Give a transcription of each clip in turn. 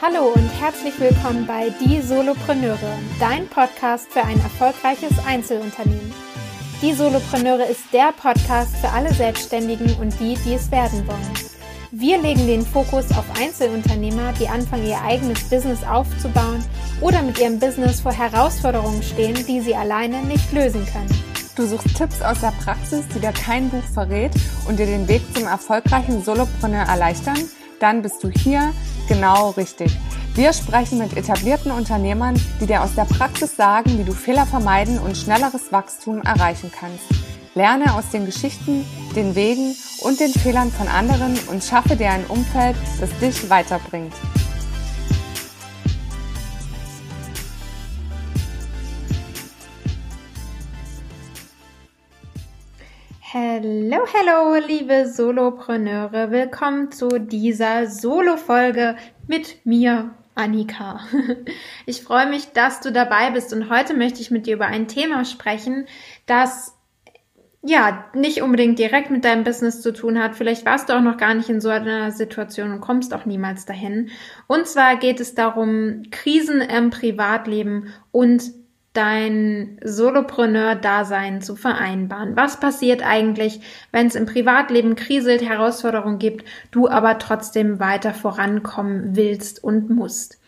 Hallo und herzlich willkommen bei Die Solopreneure, dein Podcast für ein erfolgreiches Einzelunternehmen. Die Solopreneure ist der Podcast für alle Selbstständigen und die, die es werden wollen. Wir legen den Fokus auf Einzelunternehmer, die anfangen, ihr eigenes Business aufzubauen oder mit ihrem Business vor Herausforderungen stehen, die sie alleine nicht lösen können. Du suchst Tipps aus der Praxis, die dir kein Buch verrät und dir den Weg zum erfolgreichen Solopreneur erleichtern? Dann bist du hier genau richtig. Wir sprechen mit etablierten Unternehmern, die dir aus der Praxis sagen, wie du Fehler vermeiden und schnelleres Wachstum erreichen kannst. Lerne aus den Geschichten, den Wegen und den Fehlern von anderen und schaffe dir ein Umfeld, das dich weiterbringt. Hallo, hallo, liebe Solopreneure. Willkommen zu dieser Solo-Folge mit mir, Annika. Ich freue mich, dass du dabei bist und heute möchte ich mit dir über ein Thema sprechen, das ja, nicht unbedingt direkt mit deinem Business zu tun hat. Vielleicht warst du auch noch gar nicht in so einer Situation und kommst auch niemals dahin. Und zwar geht es darum, Krisen im Privatleben und dein Solopreneur-Dasein zu vereinbaren. Was passiert eigentlich, wenn es im Privatleben kriselt, Herausforderungen gibt, du aber trotzdem weiter vorankommen willst und musst?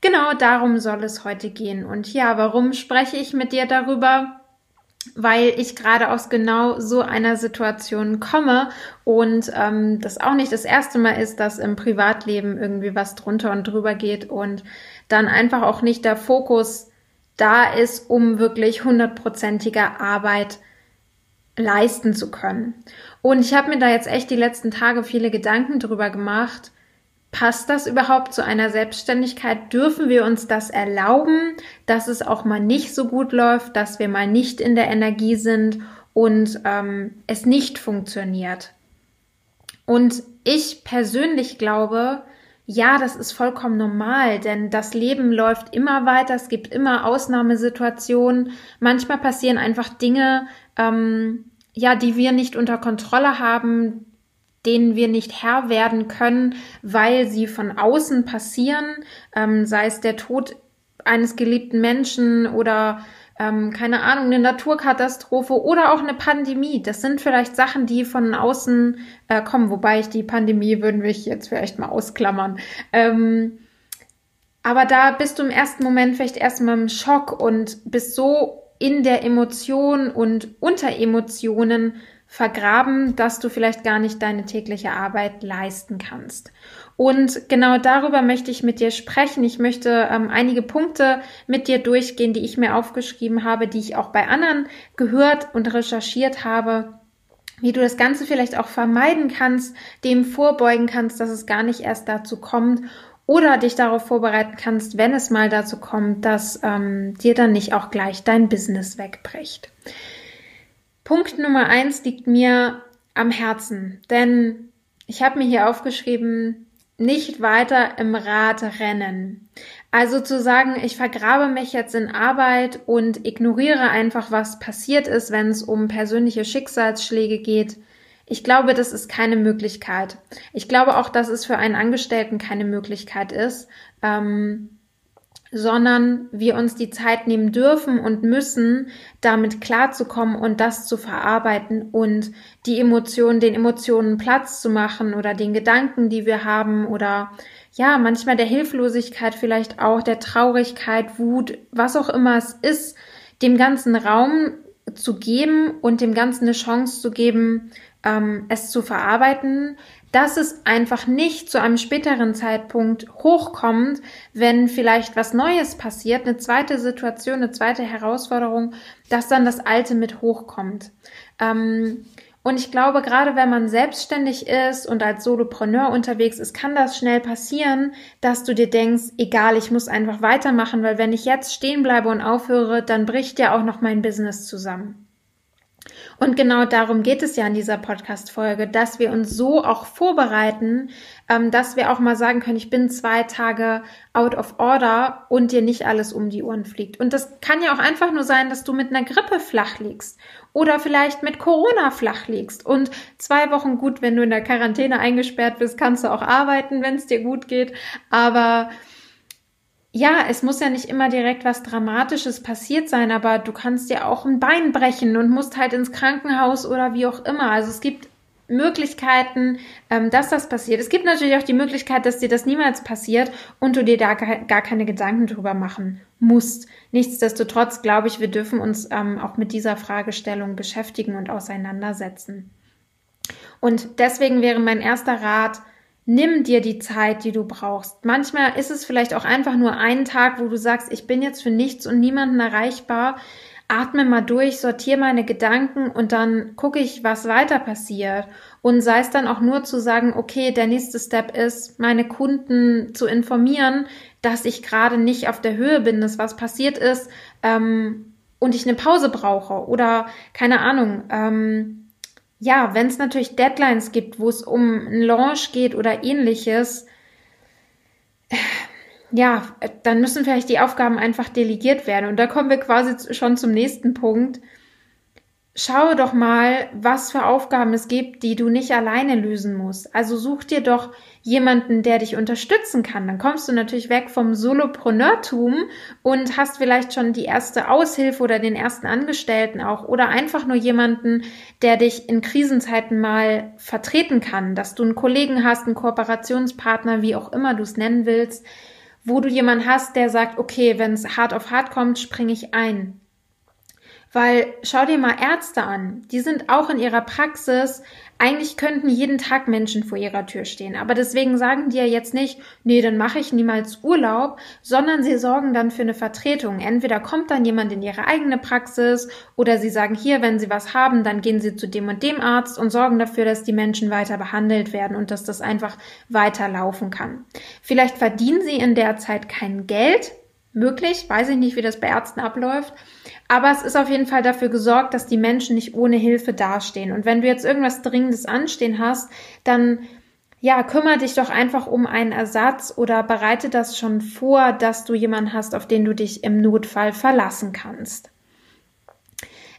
Genau darum soll es heute gehen. Und ja, warum spreche ich mit dir darüber? weil ich gerade aus genau so einer Situation komme und ähm, das auch nicht das erste Mal ist, dass im Privatleben irgendwie was drunter und drüber geht und dann einfach auch nicht der Fokus da ist, um wirklich hundertprozentige Arbeit leisten zu können. Und ich habe mir da jetzt echt die letzten Tage viele Gedanken drüber gemacht. Passt das überhaupt zu einer Selbstständigkeit? Dürfen wir uns das erlauben, dass es auch mal nicht so gut läuft, dass wir mal nicht in der Energie sind und ähm, es nicht funktioniert? Und ich persönlich glaube, ja, das ist vollkommen normal, denn das Leben läuft immer weiter, es gibt immer Ausnahmesituationen. Manchmal passieren einfach Dinge, ähm, ja, die wir nicht unter Kontrolle haben, denen wir nicht Herr werden können, weil sie von außen passieren, ähm, sei es der Tod eines geliebten Menschen oder ähm, keine Ahnung, eine Naturkatastrophe oder auch eine Pandemie. Das sind vielleicht Sachen, die von außen äh, kommen, wobei ich die Pandemie würden wir jetzt vielleicht mal ausklammern. Ähm, aber da bist du im ersten Moment vielleicht erstmal im Schock und bist so in der Emotion und unter Emotionen vergraben, dass du vielleicht gar nicht deine tägliche Arbeit leisten kannst. Und genau darüber möchte ich mit dir sprechen. Ich möchte ähm, einige Punkte mit dir durchgehen, die ich mir aufgeschrieben habe, die ich auch bei anderen gehört und recherchiert habe, wie du das Ganze vielleicht auch vermeiden kannst, dem vorbeugen kannst, dass es gar nicht erst dazu kommt oder dich darauf vorbereiten kannst, wenn es mal dazu kommt, dass ähm, dir dann nicht auch gleich dein Business wegbricht. Punkt Nummer eins liegt mir am Herzen, denn ich habe mir hier aufgeschrieben, nicht weiter im Rad rennen. Also zu sagen, ich vergrabe mich jetzt in Arbeit und ignoriere einfach, was passiert ist, wenn es um persönliche Schicksalsschläge geht. Ich glaube, das ist keine Möglichkeit. Ich glaube auch, dass es für einen Angestellten keine Möglichkeit ist. Ähm, sondern wir uns die Zeit nehmen dürfen und müssen, damit klarzukommen und das zu verarbeiten und die Emotionen, den Emotionen Platz zu machen oder den Gedanken, die wir haben oder ja, manchmal der Hilflosigkeit, vielleicht auch der Traurigkeit, Wut, was auch immer es ist, dem ganzen Raum zu geben und dem Ganzen eine Chance zu geben, ähm, es zu verarbeiten, dass es einfach nicht zu einem späteren Zeitpunkt hochkommt, wenn vielleicht was Neues passiert, eine zweite Situation, eine zweite Herausforderung, dass dann das Alte mit hochkommt. Ähm, und ich glaube, gerade wenn man selbstständig ist und als Solopreneur unterwegs ist, kann das schnell passieren, dass du dir denkst, egal, ich muss einfach weitermachen, weil wenn ich jetzt stehen bleibe und aufhöre, dann bricht ja auch noch mein Business zusammen. Und genau darum geht es ja in dieser Podcast-Folge, dass wir uns so auch vorbereiten, ähm, dass wir auch mal sagen können, ich bin zwei Tage out of order und dir nicht alles um die Ohren fliegt. Und das kann ja auch einfach nur sein, dass du mit einer Grippe flach liegst oder vielleicht mit Corona flach liegst. Und zwei Wochen gut, wenn du in der Quarantäne eingesperrt bist, kannst du auch arbeiten, wenn es dir gut geht. Aber ja, es muss ja nicht immer direkt was Dramatisches passiert sein, aber du kannst dir auch ein Bein brechen und musst halt ins Krankenhaus oder wie auch immer. Also es gibt Möglichkeiten, ähm, dass das passiert. Es gibt natürlich auch die Möglichkeit, dass dir das niemals passiert und du dir da gar keine Gedanken drüber machen musst. Nichtsdestotrotz glaube ich, wir dürfen uns ähm, auch mit dieser Fragestellung beschäftigen und auseinandersetzen. Und deswegen wäre mein erster Rat, Nimm dir die Zeit, die du brauchst. Manchmal ist es vielleicht auch einfach nur ein Tag, wo du sagst, ich bin jetzt für nichts und niemanden erreichbar. Atme mal durch, sortiere meine Gedanken und dann gucke ich, was weiter passiert. Und sei es dann auch nur zu sagen, okay, der nächste Step ist, meine Kunden zu informieren, dass ich gerade nicht auf der Höhe bin, dass was passiert ist ähm, und ich eine Pause brauche. Oder keine Ahnung. Ähm, ja, wenn es natürlich Deadlines gibt, wo es um einen Launch geht oder ähnliches, ja, dann müssen vielleicht die Aufgaben einfach delegiert werden. Und da kommen wir quasi schon zum nächsten Punkt schaue doch mal, was für Aufgaben es gibt, die du nicht alleine lösen musst. Also such dir doch jemanden, der dich unterstützen kann. Dann kommst du natürlich weg vom Solopreneurtum und hast vielleicht schon die erste Aushilfe oder den ersten Angestellten auch oder einfach nur jemanden, der dich in Krisenzeiten mal vertreten kann, dass du einen Kollegen hast, einen Kooperationspartner, wie auch immer du es nennen willst, wo du jemanden hast, der sagt, okay, wenn es hart auf hart kommt, springe ich ein. Weil schau dir mal Ärzte an, die sind auch in ihrer Praxis, eigentlich könnten jeden Tag Menschen vor ihrer Tür stehen, aber deswegen sagen die ja jetzt nicht, nee, dann mache ich niemals Urlaub, sondern sie sorgen dann für eine Vertretung. Entweder kommt dann jemand in ihre eigene Praxis oder sie sagen hier, wenn sie was haben, dann gehen sie zu dem und dem Arzt und sorgen dafür, dass die Menschen weiter behandelt werden und dass das einfach weiterlaufen kann. Vielleicht verdienen sie in der Zeit kein Geld, möglich, weiß ich nicht, wie das bei Ärzten abläuft, aber es ist auf jeden Fall dafür gesorgt, dass die Menschen nicht ohne Hilfe dastehen. Und wenn du jetzt irgendwas Dringendes anstehen hast, dann ja, kümmere dich doch einfach um einen Ersatz oder bereite das schon vor, dass du jemanden hast, auf den du dich im Notfall verlassen kannst.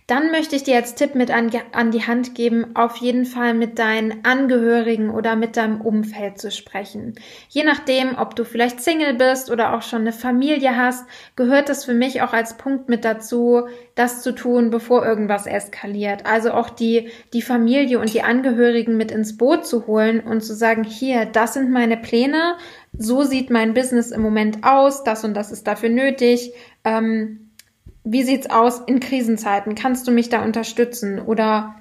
Dann möchte ich dir als Tipp mit an, an, die Hand geben, auf jeden Fall mit deinen Angehörigen oder mit deinem Umfeld zu sprechen. Je nachdem, ob du vielleicht Single bist oder auch schon eine Familie hast, gehört es für mich auch als Punkt mit dazu, das zu tun, bevor irgendwas eskaliert. Also auch die, die Familie und die Angehörigen mit ins Boot zu holen und zu sagen, hier, das sind meine Pläne, so sieht mein Business im Moment aus, das und das ist dafür nötig. Ähm, wie sieht's aus in Krisenzeiten? Kannst du mich da unterstützen? Oder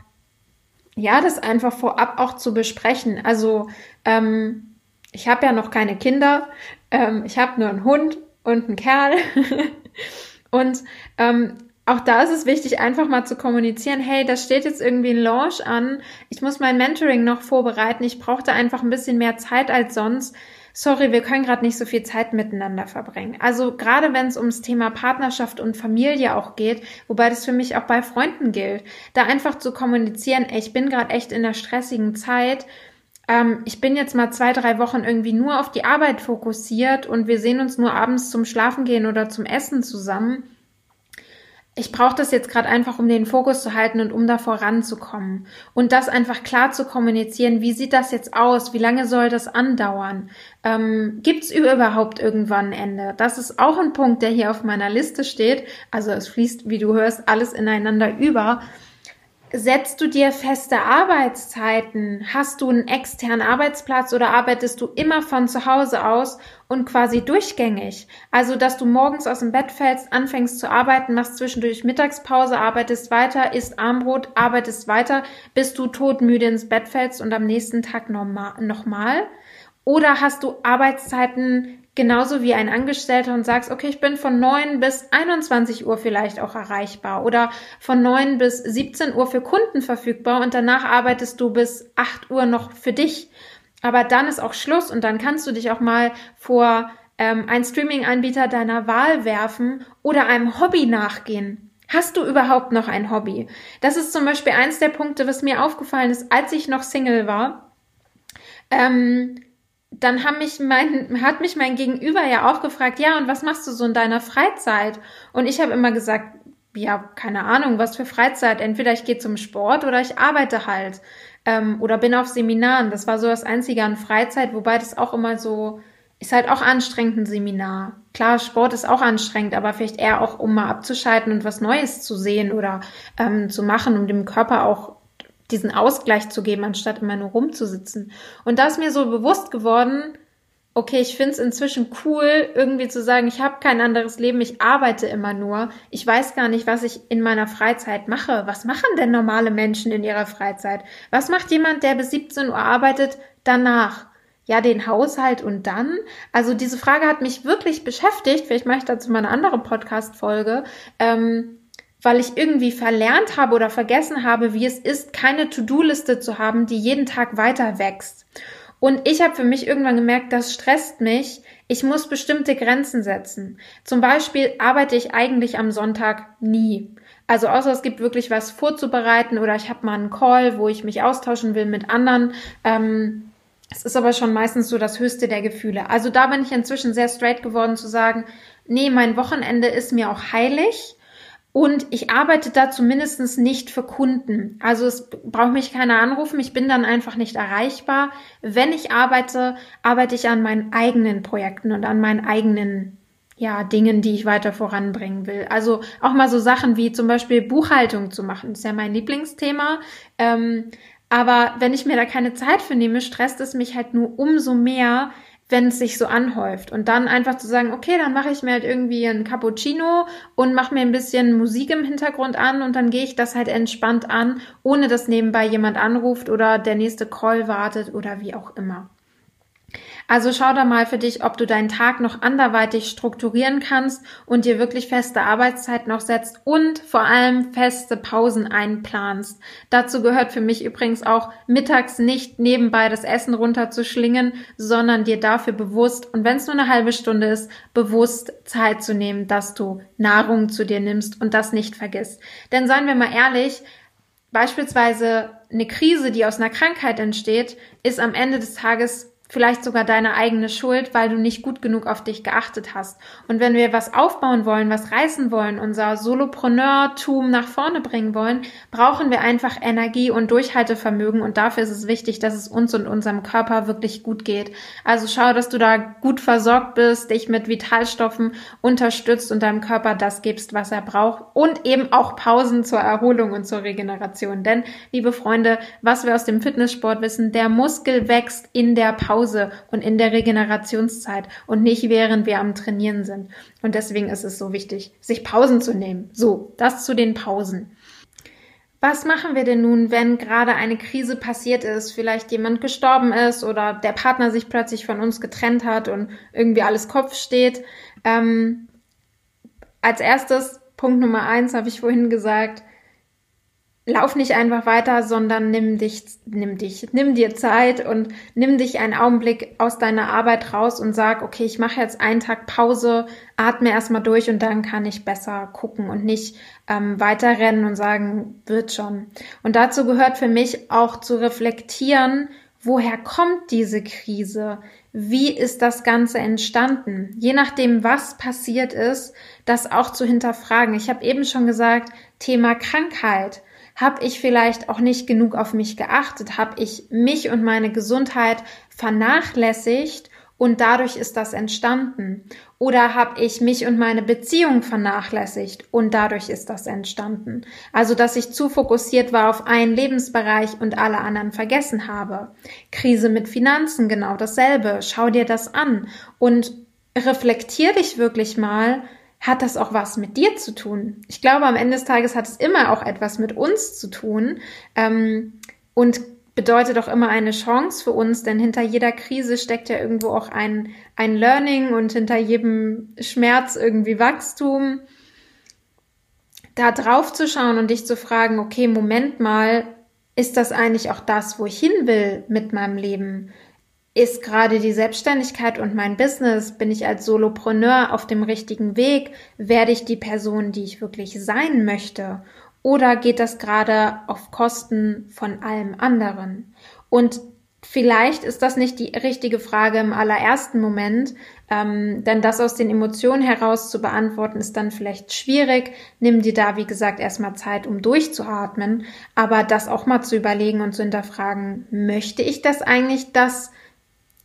ja, das einfach vorab auch zu besprechen. Also ähm, ich habe ja noch keine Kinder, ähm, ich habe nur einen Hund und einen Kerl. und ähm, auch da ist es wichtig, einfach mal zu kommunizieren, hey, da steht jetzt irgendwie ein Launch an, ich muss mein Mentoring noch vorbereiten, ich brauchte einfach ein bisschen mehr Zeit als sonst sorry, wir können gerade nicht so viel Zeit miteinander verbringen. Also gerade wenn es ums Thema Partnerschaft und Familie auch geht, wobei das für mich auch bei Freunden gilt, da einfach zu kommunizieren, ey, ich bin gerade echt in der stressigen Zeit. Ähm, ich bin jetzt mal zwei, drei Wochen irgendwie nur auf die Arbeit fokussiert und wir sehen uns nur abends zum Schlafen gehen oder zum Essen zusammen ich brauche das jetzt gerade einfach, um den Fokus zu halten und um da voranzukommen. Und das einfach klar zu kommunizieren, wie sieht das jetzt aus, wie lange soll das andauern, ähm, gibt es überhaupt irgendwann ein Ende? Das ist auch ein Punkt, der hier auf meiner Liste steht. Also es fließt, wie du hörst, alles ineinander über. Setzt du dir feste Arbeitszeiten? Hast du einen externen Arbeitsplatz oder arbeitest du immer von zu Hause aus und quasi durchgängig? Also, dass du morgens aus dem Bett fällst, anfängst zu arbeiten, machst zwischendurch Mittagspause, arbeitest weiter, isst Armbrot, arbeitest weiter, bis du todmüde ins Bett fällst und am nächsten Tag nochmal? Oder hast du Arbeitszeiten genauso wie ein Angestellter und sagst, okay, ich bin von 9 bis 21 Uhr vielleicht auch erreichbar oder von 9 bis 17 Uhr für Kunden verfügbar und danach arbeitest du bis 8 Uhr noch für dich. Aber dann ist auch Schluss und dann kannst du dich auch mal vor ähm, einen Streaming-Anbieter deiner Wahl werfen oder einem Hobby nachgehen. Hast du überhaupt noch ein Hobby? Das ist zum Beispiel eins der Punkte, was mir aufgefallen ist, als ich noch Single war. Ähm, dann haben mich mein, hat mich mein Gegenüber ja auch gefragt, ja, und was machst du so in deiner Freizeit? Und ich habe immer gesagt, ja, keine Ahnung, was für Freizeit. Entweder ich gehe zum Sport oder ich arbeite halt. Ähm, oder bin auf Seminaren. Das war so das Einzige an Freizeit, wobei das auch immer so, ist halt auch anstrengend, ein Seminar. Klar, Sport ist auch anstrengend, aber vielleicht eher auch, um mal abzuschalten und was Neues zu sehen oder ähm, zu machen, um dem Körper auch diesen Ausgleich zu geben, anstatt immer nur rumzusitzen. Und da ist mir so bewusst geworden, okay, ich finde es inzwischen cool, irgendwie zu sagen, ich habe kein anderes Leben, ich arbeite immer nur. Ich weiß gar nicht, was ich in meiner Freizeit mache. Was machen denn normale Menschen in ihrer Freizeit? Was macht jemand, der bis 17 Uhr arbeitet, danach? Ja, den Haushalt und dann? Also diese Frage hat mich wirklich beschäftigt. Vielleicht mache ich dazu mal eine andere Podcast-Folge. Ähm, weil ich irgendwie verlernt habe oder vergessen habe, wie es ist, keine To-Do-Liste zu haben, die jeden Tag weiter wächst. Und ich habe für mich irgendwann gemerkt, das stresst mich. Ich muss bestimmte Grenzen setzen. Zum Beispiel arbeite ich eigentlich am Sonntag nie. Also außer es gibt wirklich was vorzubereiten oder ich habe mal einen Call, wo ich mich austauschen will mit anderen. Ähm, es ist aber schon meistens so das höchste der Gefühle. Also da bin ich inzwischen sehr straight geworden zu sagen, nee, mein Wochenende ist mir auch heilig und ich arbeite da zumindest nicht für Kunden. Also es braucht mich keiner anrufen. Ich bin dann einfach nicht erreichbar. Wenn ich arbeite, arbeite ich an meinen eigenen Projekten und an meinen eigenen ja, Dingen, die ich weiter voranbringen will. Also auch mal so Sachen wie zum Beispiel Buchhaltung zu machen. Ist ja mein Lieblingsthema. Ähm, aber wenn ich mir da keine Zeit für nehme, stresst es mich halt nur umso mehr, wenn es sich so anhäuft. Und dann einfach zu sagen, okay, dann mache ich mir halt irgendwie ein Cappuccino und mache mir ein bisschen Musik im Hintergrund an und dann gehe ich das halt entspannt an, ohne dass nebenbei jemand anruft oder der nächste Call wartet oder wie auch immer. Also schau da mal für dich, ob du deinen Tag noch anderweitig strukturieren kannst und dir wirklich feste Arbeitszeit noch setzt und vor allem feste Pausen einplanst. Dazu gehört für mich übrigens auch mittags nicht nebenbei das Essen runterzuschlingen, sondern dir dafür bewusst und wenn es nur eine halbe Stunde ist, bewusst Zeit zu nehmen, dass du Nahrung zu dir nimmst und das nicht vergisst. Denn seien wir mal ehrlich, beispielsweise eine Krise, die aus einer Krankheit entsteht, ist am Ende des Tages vielleicht sogar deine eigene Schuld, weil du nicht gut genug auf dich geachtet hast. Und wenn wir was aufbauen wollen, was reißen wollen, unser Solopreneur-Tum nach vorne bringen wollen, brauchen wir einfach Energie und Durchhaltevermögen. Und dafür ist es wichtig, dass es uns und unserem Körper wirklich gut geht. Also schau, dass du da gut versorgt bist, dich mit Vitalstoffen unterstützt und deinem Körper das gibst, was er braucht. Und eben auch Pausen zur Erholung und zur Regeneration. Denn, liebe Freunde, was wir aus dem Fitnesssport wissen, der Muskel wächst in der Pause. Pause und in der Regenerationszeit und nicht während wir am Trainieren sind. Und deswegen ist es so wichtig, sich Pausen zu nehmen. So, das zu den Pausen. Was machen wir denn nun, wenn gerade eine Krise passiert ist, vielleicht jemand gestorben ist oder der Partner sich plötzlich von uns getrennt hat und irgendwie alles Kopf steht? Ähm, als erstes, Punkt Nummer eins, habe ich vorhin gesagt, lauf nicht einfach weiter, sondern nimm dich, nimm dich, nimm dir Zeit und nimm dich einen Augenblick aus deiner Arbeit raus und sag, okay, ich mache jetzt einen Tag Pause, atme erstmal durch und dann kann ich besser gucken und nicht ähm, weiterrennen und sagen, wird schon. Und dazu gehört für mich auch zu reflektieren, woher kommt diese Krise? Wie ist das Ganze entstanden? Je nachdem, was passiert ist, das auch zu hinterfragen. Ich habe eben schon gesagt, Thema Krankheit habe ich vielleicht auch nicht genug auf mich geachtet? Habe ich mich und meine Gesundheit vernachlässigt und dadurch ist das entstanden? Oder habe ich mich und meine Beziehung vernachlässigt und dadurch ist das entstanden? Also, dass ich zu fokussiert war auf einen Lebensbereich und alle anderen vergessen habe. Krise mit Finanzen, genau dasselbe. Schau dir das an und reflektier dich wirklich mal, hat das auch was mit dir zu tun. Ich glaube, am Ende des Tages hat es immer auch etwas mit uns zu tun ähm, und bedeutet auch immer eine Chance für uns, denn hinter jeder Krise steckt ja irgendwo auch ein, ein Learning und hinter jedem Schmerz irgendwie Wachstum. Da drauf zu schauen und dich zu fragen, okay, Moment mal, ist das eigentlich auch das, wo ich hin will mit meinem Leben? Ist gerade die Selbstständigkeit und mein Business, bin ich als Solopreneur auf dem richtigen Weg, werde ich die Person, die ich wirklich sein möchte, oder geht das gerade auf Kosten von allem anderen? Und Vielleicht ist das nicht die richtige Frage im allerersten Moment, ähm, denn das aus den Emotionen heraus zu beantworten, ist dann vielleicht schwierig. Nimm dir da, wie gesagt, erstmal Zeit, um durchzuatmen, aber das auch mal zu überlegen und zu hinterfragen, möchte ich das eigentlich, dass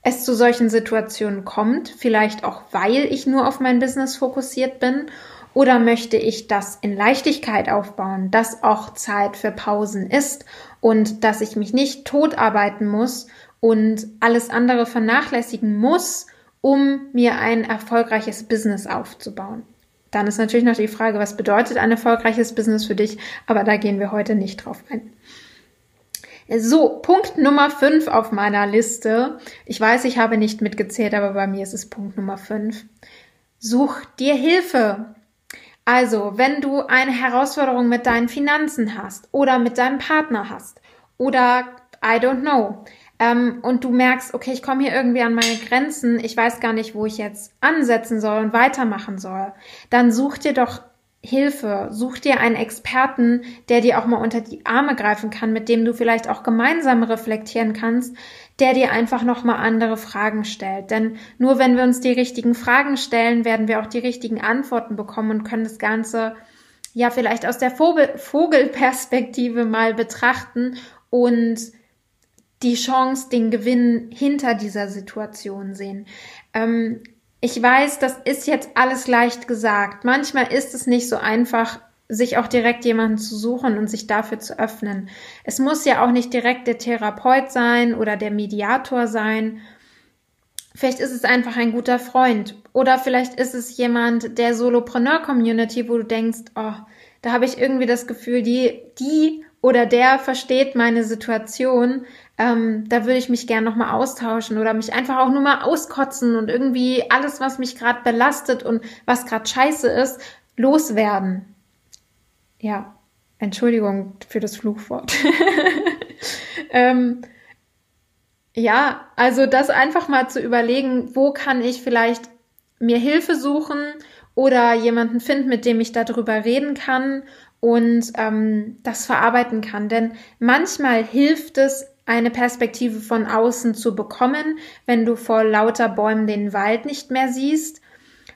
es zu solchen Situationen kommt? Vielleicht auch, weil ich nur auf mein Business fokussiert bin oder möchte ich das in Leichtigkeit aufbauen, dass auch Zeit für Pausen ist und dass ich mich nicht totarbeiten muss und alles andere vernachlässigen muss, um mir ein erfolgreiches Business aufzubauen? Dann ist natürlich noch die Frage, was bedeutet ein erfolgreiches Business für dich? Aber da gehen wir heute nicht drauf ein. So, Punkt Nummer 5 auf meiner Liste. Ich weiß, ich habe nicht mitgezählt, aber bei mir ist es Punkt Nummer 5. Such dir Hilfe. Also, wenn du eine Herausforderung mit deinen Finanzen hast oder mit deinem Partner hast oder I don't know, ähm, und du merkst, okay, ich komme hier irgendwie an meine Grenzen, ich weiß gar nicht, wo ich jetzt ansetzen soll und weitermachen soll, dann such dir doch Hilfe, such dir einen Experten, der dir auch mal unter die Arme greifen kann, mit dem du vielleicht auch gemeinsam reflektieren kannst, der dir einfach nochmal andere Fragen stellt. Denn nur wenn wir uns die richtigen Fragen stellen, werden wir auch die richtigen Antworten bekommen und können das Ganze ja vielleicht aus der Vogel Vogelperspektive mal betrachten und die Chance, den Gewinn hinter dieser Situation sehen. Ähm, ich weiß, das ist jetzt alles leicht gesagt. Manchmal ist es nicht so einfach, sich auch direkt jemanden zu suchen und sich dafür zu öffnen. Es muss ja auch nicht direkt der Therapeut sein oder der Mediator sein. Vielleicht ist es einfach ein guter Freund oder vielleicht ist es jemand der Solopreneur Community, wo du denkst, oh, da habe ich irgendwie das Gefühl, die, die oder der versteht meine Situation ähm, da würde ich mich gern nochmal austauschen oder mich einfach auch nur mal auskotzen und irgendwie alles, was mich gerade belastet und was gerade scheiße ist, loswerden. Ja, Entschuldigung für das Fluchwort. ähm, ja, also das einfach mal zu überlegen, wo kann ich vielleicht mir Hilfe suchen oder jemanden finden, mit dem ich darüber reden kann und ähm, das verarbeiten kann. Denn manchmal hilft es, eine Perspektive von außen zu bekommen, wenn du vor lauter Bäumen den Wald nicht mehr siehst.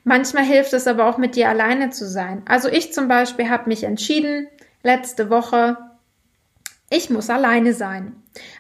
Manchmal hilft es aber auch mit dir alleine zu sein. Also ich zum Beispiel habe mich entschieden, letzte Woche, ich muss alleine sein.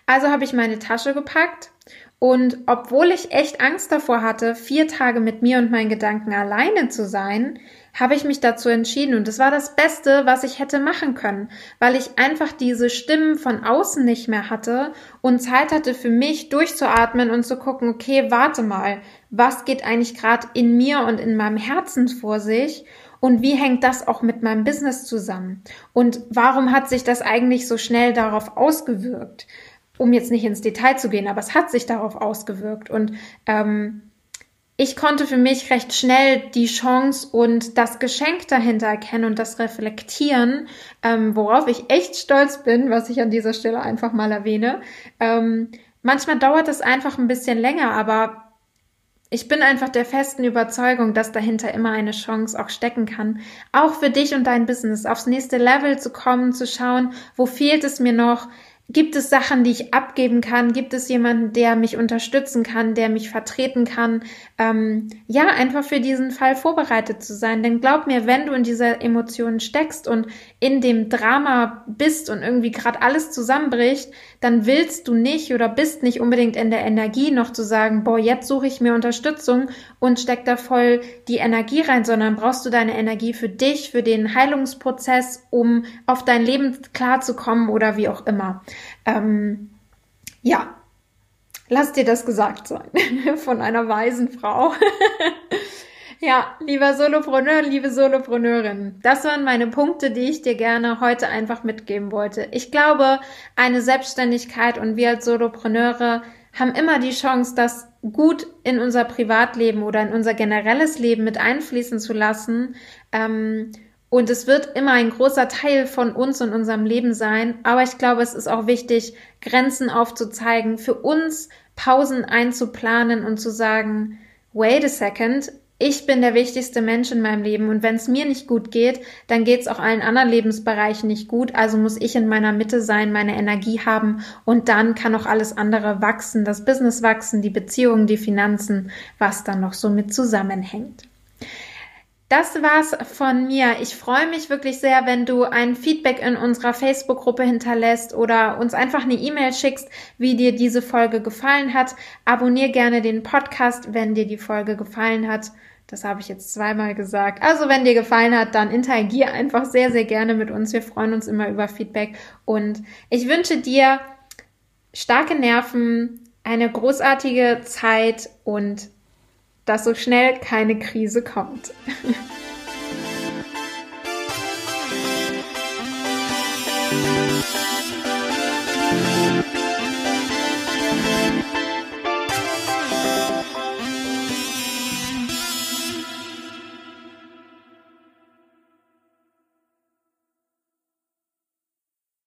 Also habe ich meine Tasche gepackt und obwohl ich echt Angst davor hatte, vier Tage mit mir und meinen Gedanken alleine zu sein, habe ich mich dazu entschieden. Und es war das Beste, was ich hätte machen können, weil ich einfach diese Stimmen von außen nicht mehr hatte und Zeit hatte für mich durchzuatmen und zu gucken, okay, warte mal, was geht eigentlich gerade in mir und in meinem Herzen vor sich? Und wie hängt das auch mit meinem Business zusammen? Und warum hat sich das eigentlich so schnell darauf ausgewirkt? Um jetzt nicht ins Detail zu gehen, aber es hat sich darauf ausgewirkt. Und ähm, ich konnte für mich recht schnell die Chance und das Geschenk dahinter erkennen und das reflektieren, ähm, worauf ich echt stolz bin, was ich an dieser Stelle einfach mal erwähne. Ähm, manchmal dauert es einfach ein bisschen länger, aber ich bin einfach der festen Überzeugung, dass dahinter immer eine Chance auch stecken kann, auch für dich und dein Business aufs nächste Level zu kommen, zu schauen, wo fehlt es mir noch, Gibt es Sachen, die ich abgeben kann? Gibt es jemanden, der mich unterstützen kann, der mich vertreten kann? Ähm, ja, einfach für diesen Fall vorbereitet zu sein. Denn glaub mir, wenn du in dieser Emotion steckst und in dem Drama bist und irgendwie gerade alles zusammenbricht, dann willst du nicht oder bist nicht unbedingt in der Energie noch zu sagen, boah, jetzt suche ich mir Unterstützung und steck da voll die Energie rein, sondern brauchst du deine Energie für dich, für den Heilungsprozess, um auf dein Leben klarzukommen oder wie auch immer. Ähm, ja, lass dir das gesagt sein von einer weisen Frau. ja, lieber Solopreneur, liebe Solopreneurin, das waren meine Punkte, die ich dir gerne heute einfach mitgeben wollte. Ich glaube, eine Selbstständigkeit und wir als Solopreneure haben immer die Chance, das gut in unser Privatleben oder in unser generelles Leben mit einfließen zu lassen. Ähm, und es wird immer ein großer Teil von uns und unserem Leben sein. Aber ich glaube, es ist auch wichtig, Grenzen aufzuzeigen für uns Pausen einzuplanen und zu sagen, wait a second, ich bin der wichtigste Mensch in meinem Leben und wenn es mir nicht gut geht, dann geht es auch allen anderen Lebensbereichen nicht gut. Also muss ich in meiner Mitte sein, meine Energie haben und dann kann auch alles andere wachsen, das Business wachsen, die Beziehungen, die Finanzen, was dann noch so mit zusammenhängt. Das war's von mir. Ich freue mich wirklich sehr, wenn du ein Feedback in unserer Facebook-Gruppe hinterlässt oder uns einfach eine E-Mail schickst, wie dir diese Folge gefallen hat. Abonnier gerne den Podcast, wenn dir die Folge gefallen hat. Das habe ich jetzt zweimal gesagt. Also wenn dir gefallen hat, dann interagier einfach sehr, sehr gerne mit uns. Wir freuen uns immer über Feedback und ich wünsche dir starke Nerven, eine großartige Zeit und dass so schnell keine Krise kommt.